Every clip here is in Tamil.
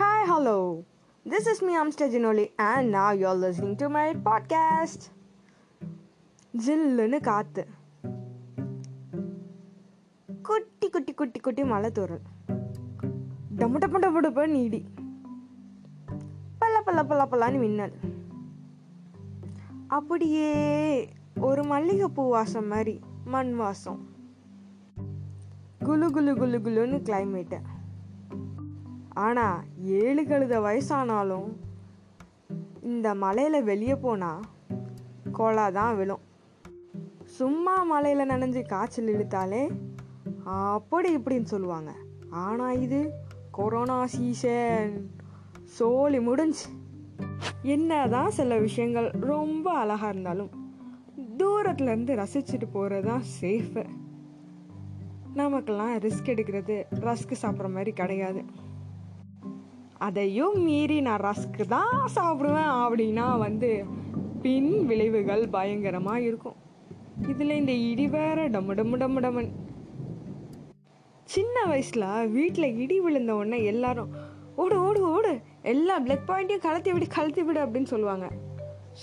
Hello, this is me, Amstad Ginoli, and now you're listening to my podcast. ஜில்லுன்னு காத்து. குட்டி குட்டி குட்டி குட்டி மலை தூரல் டம டம டப்பு டப்புன்னு நீடி. பல்ல பல்ல பல்ல பல்லான்னு மின்னல். அப்படியே ஒரு மல்லிகைப்பூ வாசம் மாதிரி மண் வாசம். குலு குலு குலு குலுன்னு கிளைமேட்டு ஆனால் ஏழு கழுத வயசானாலும் இந்த மலையில் வெளியே போனால் கோலா தான் விழும். சும்மா மலையில் நனைஞ்சு காய்ச்சல் இழுத்தாலே அப்படி இப்படின்னு சொல்லுவாங்க. ஆனால் இது கொரோனா சீசன். சோழி முடிஞ்சு. என்னதான் சில விஷயங்கள் ரொம்ப அழகாக இருந்தாலும் தூரத்துலேருந்து ரசிச்சுட்டு போகிறது தான் சேஃபு நமக்கெல்லாம் ரிஸ்க் எடுக்கிறது ரஸ்க் சாப்பிட்ற மாதிரி கிடையாது. அதையும் மீறி நான் ரஸ்க்கு தான் சாப்பிடுவேன் அப்படின்னா வந்து பின் விளைவுகள் பயங்கரமாக இருக்கும். இதில் இந்த இடி வேற டம்மு டம்மு டம்மு டம்மன் சின்ன வயசில் வீட்டில் இடி விழுந்த உடனே எல்லாரும் ஓடு ஓடு ஓடு எல்லா பிளட் பாயிண்ட்டையும் கலத்தி விடு கலத்தி விடு அப்படின்னு சொல்லுவாங்க.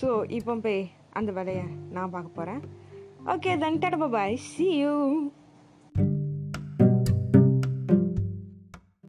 ஸோ இப்போ போய் அந்த வேலையை நான் பார்க்க போகிறேன் ஓகே தன் டட பாய் சி யூ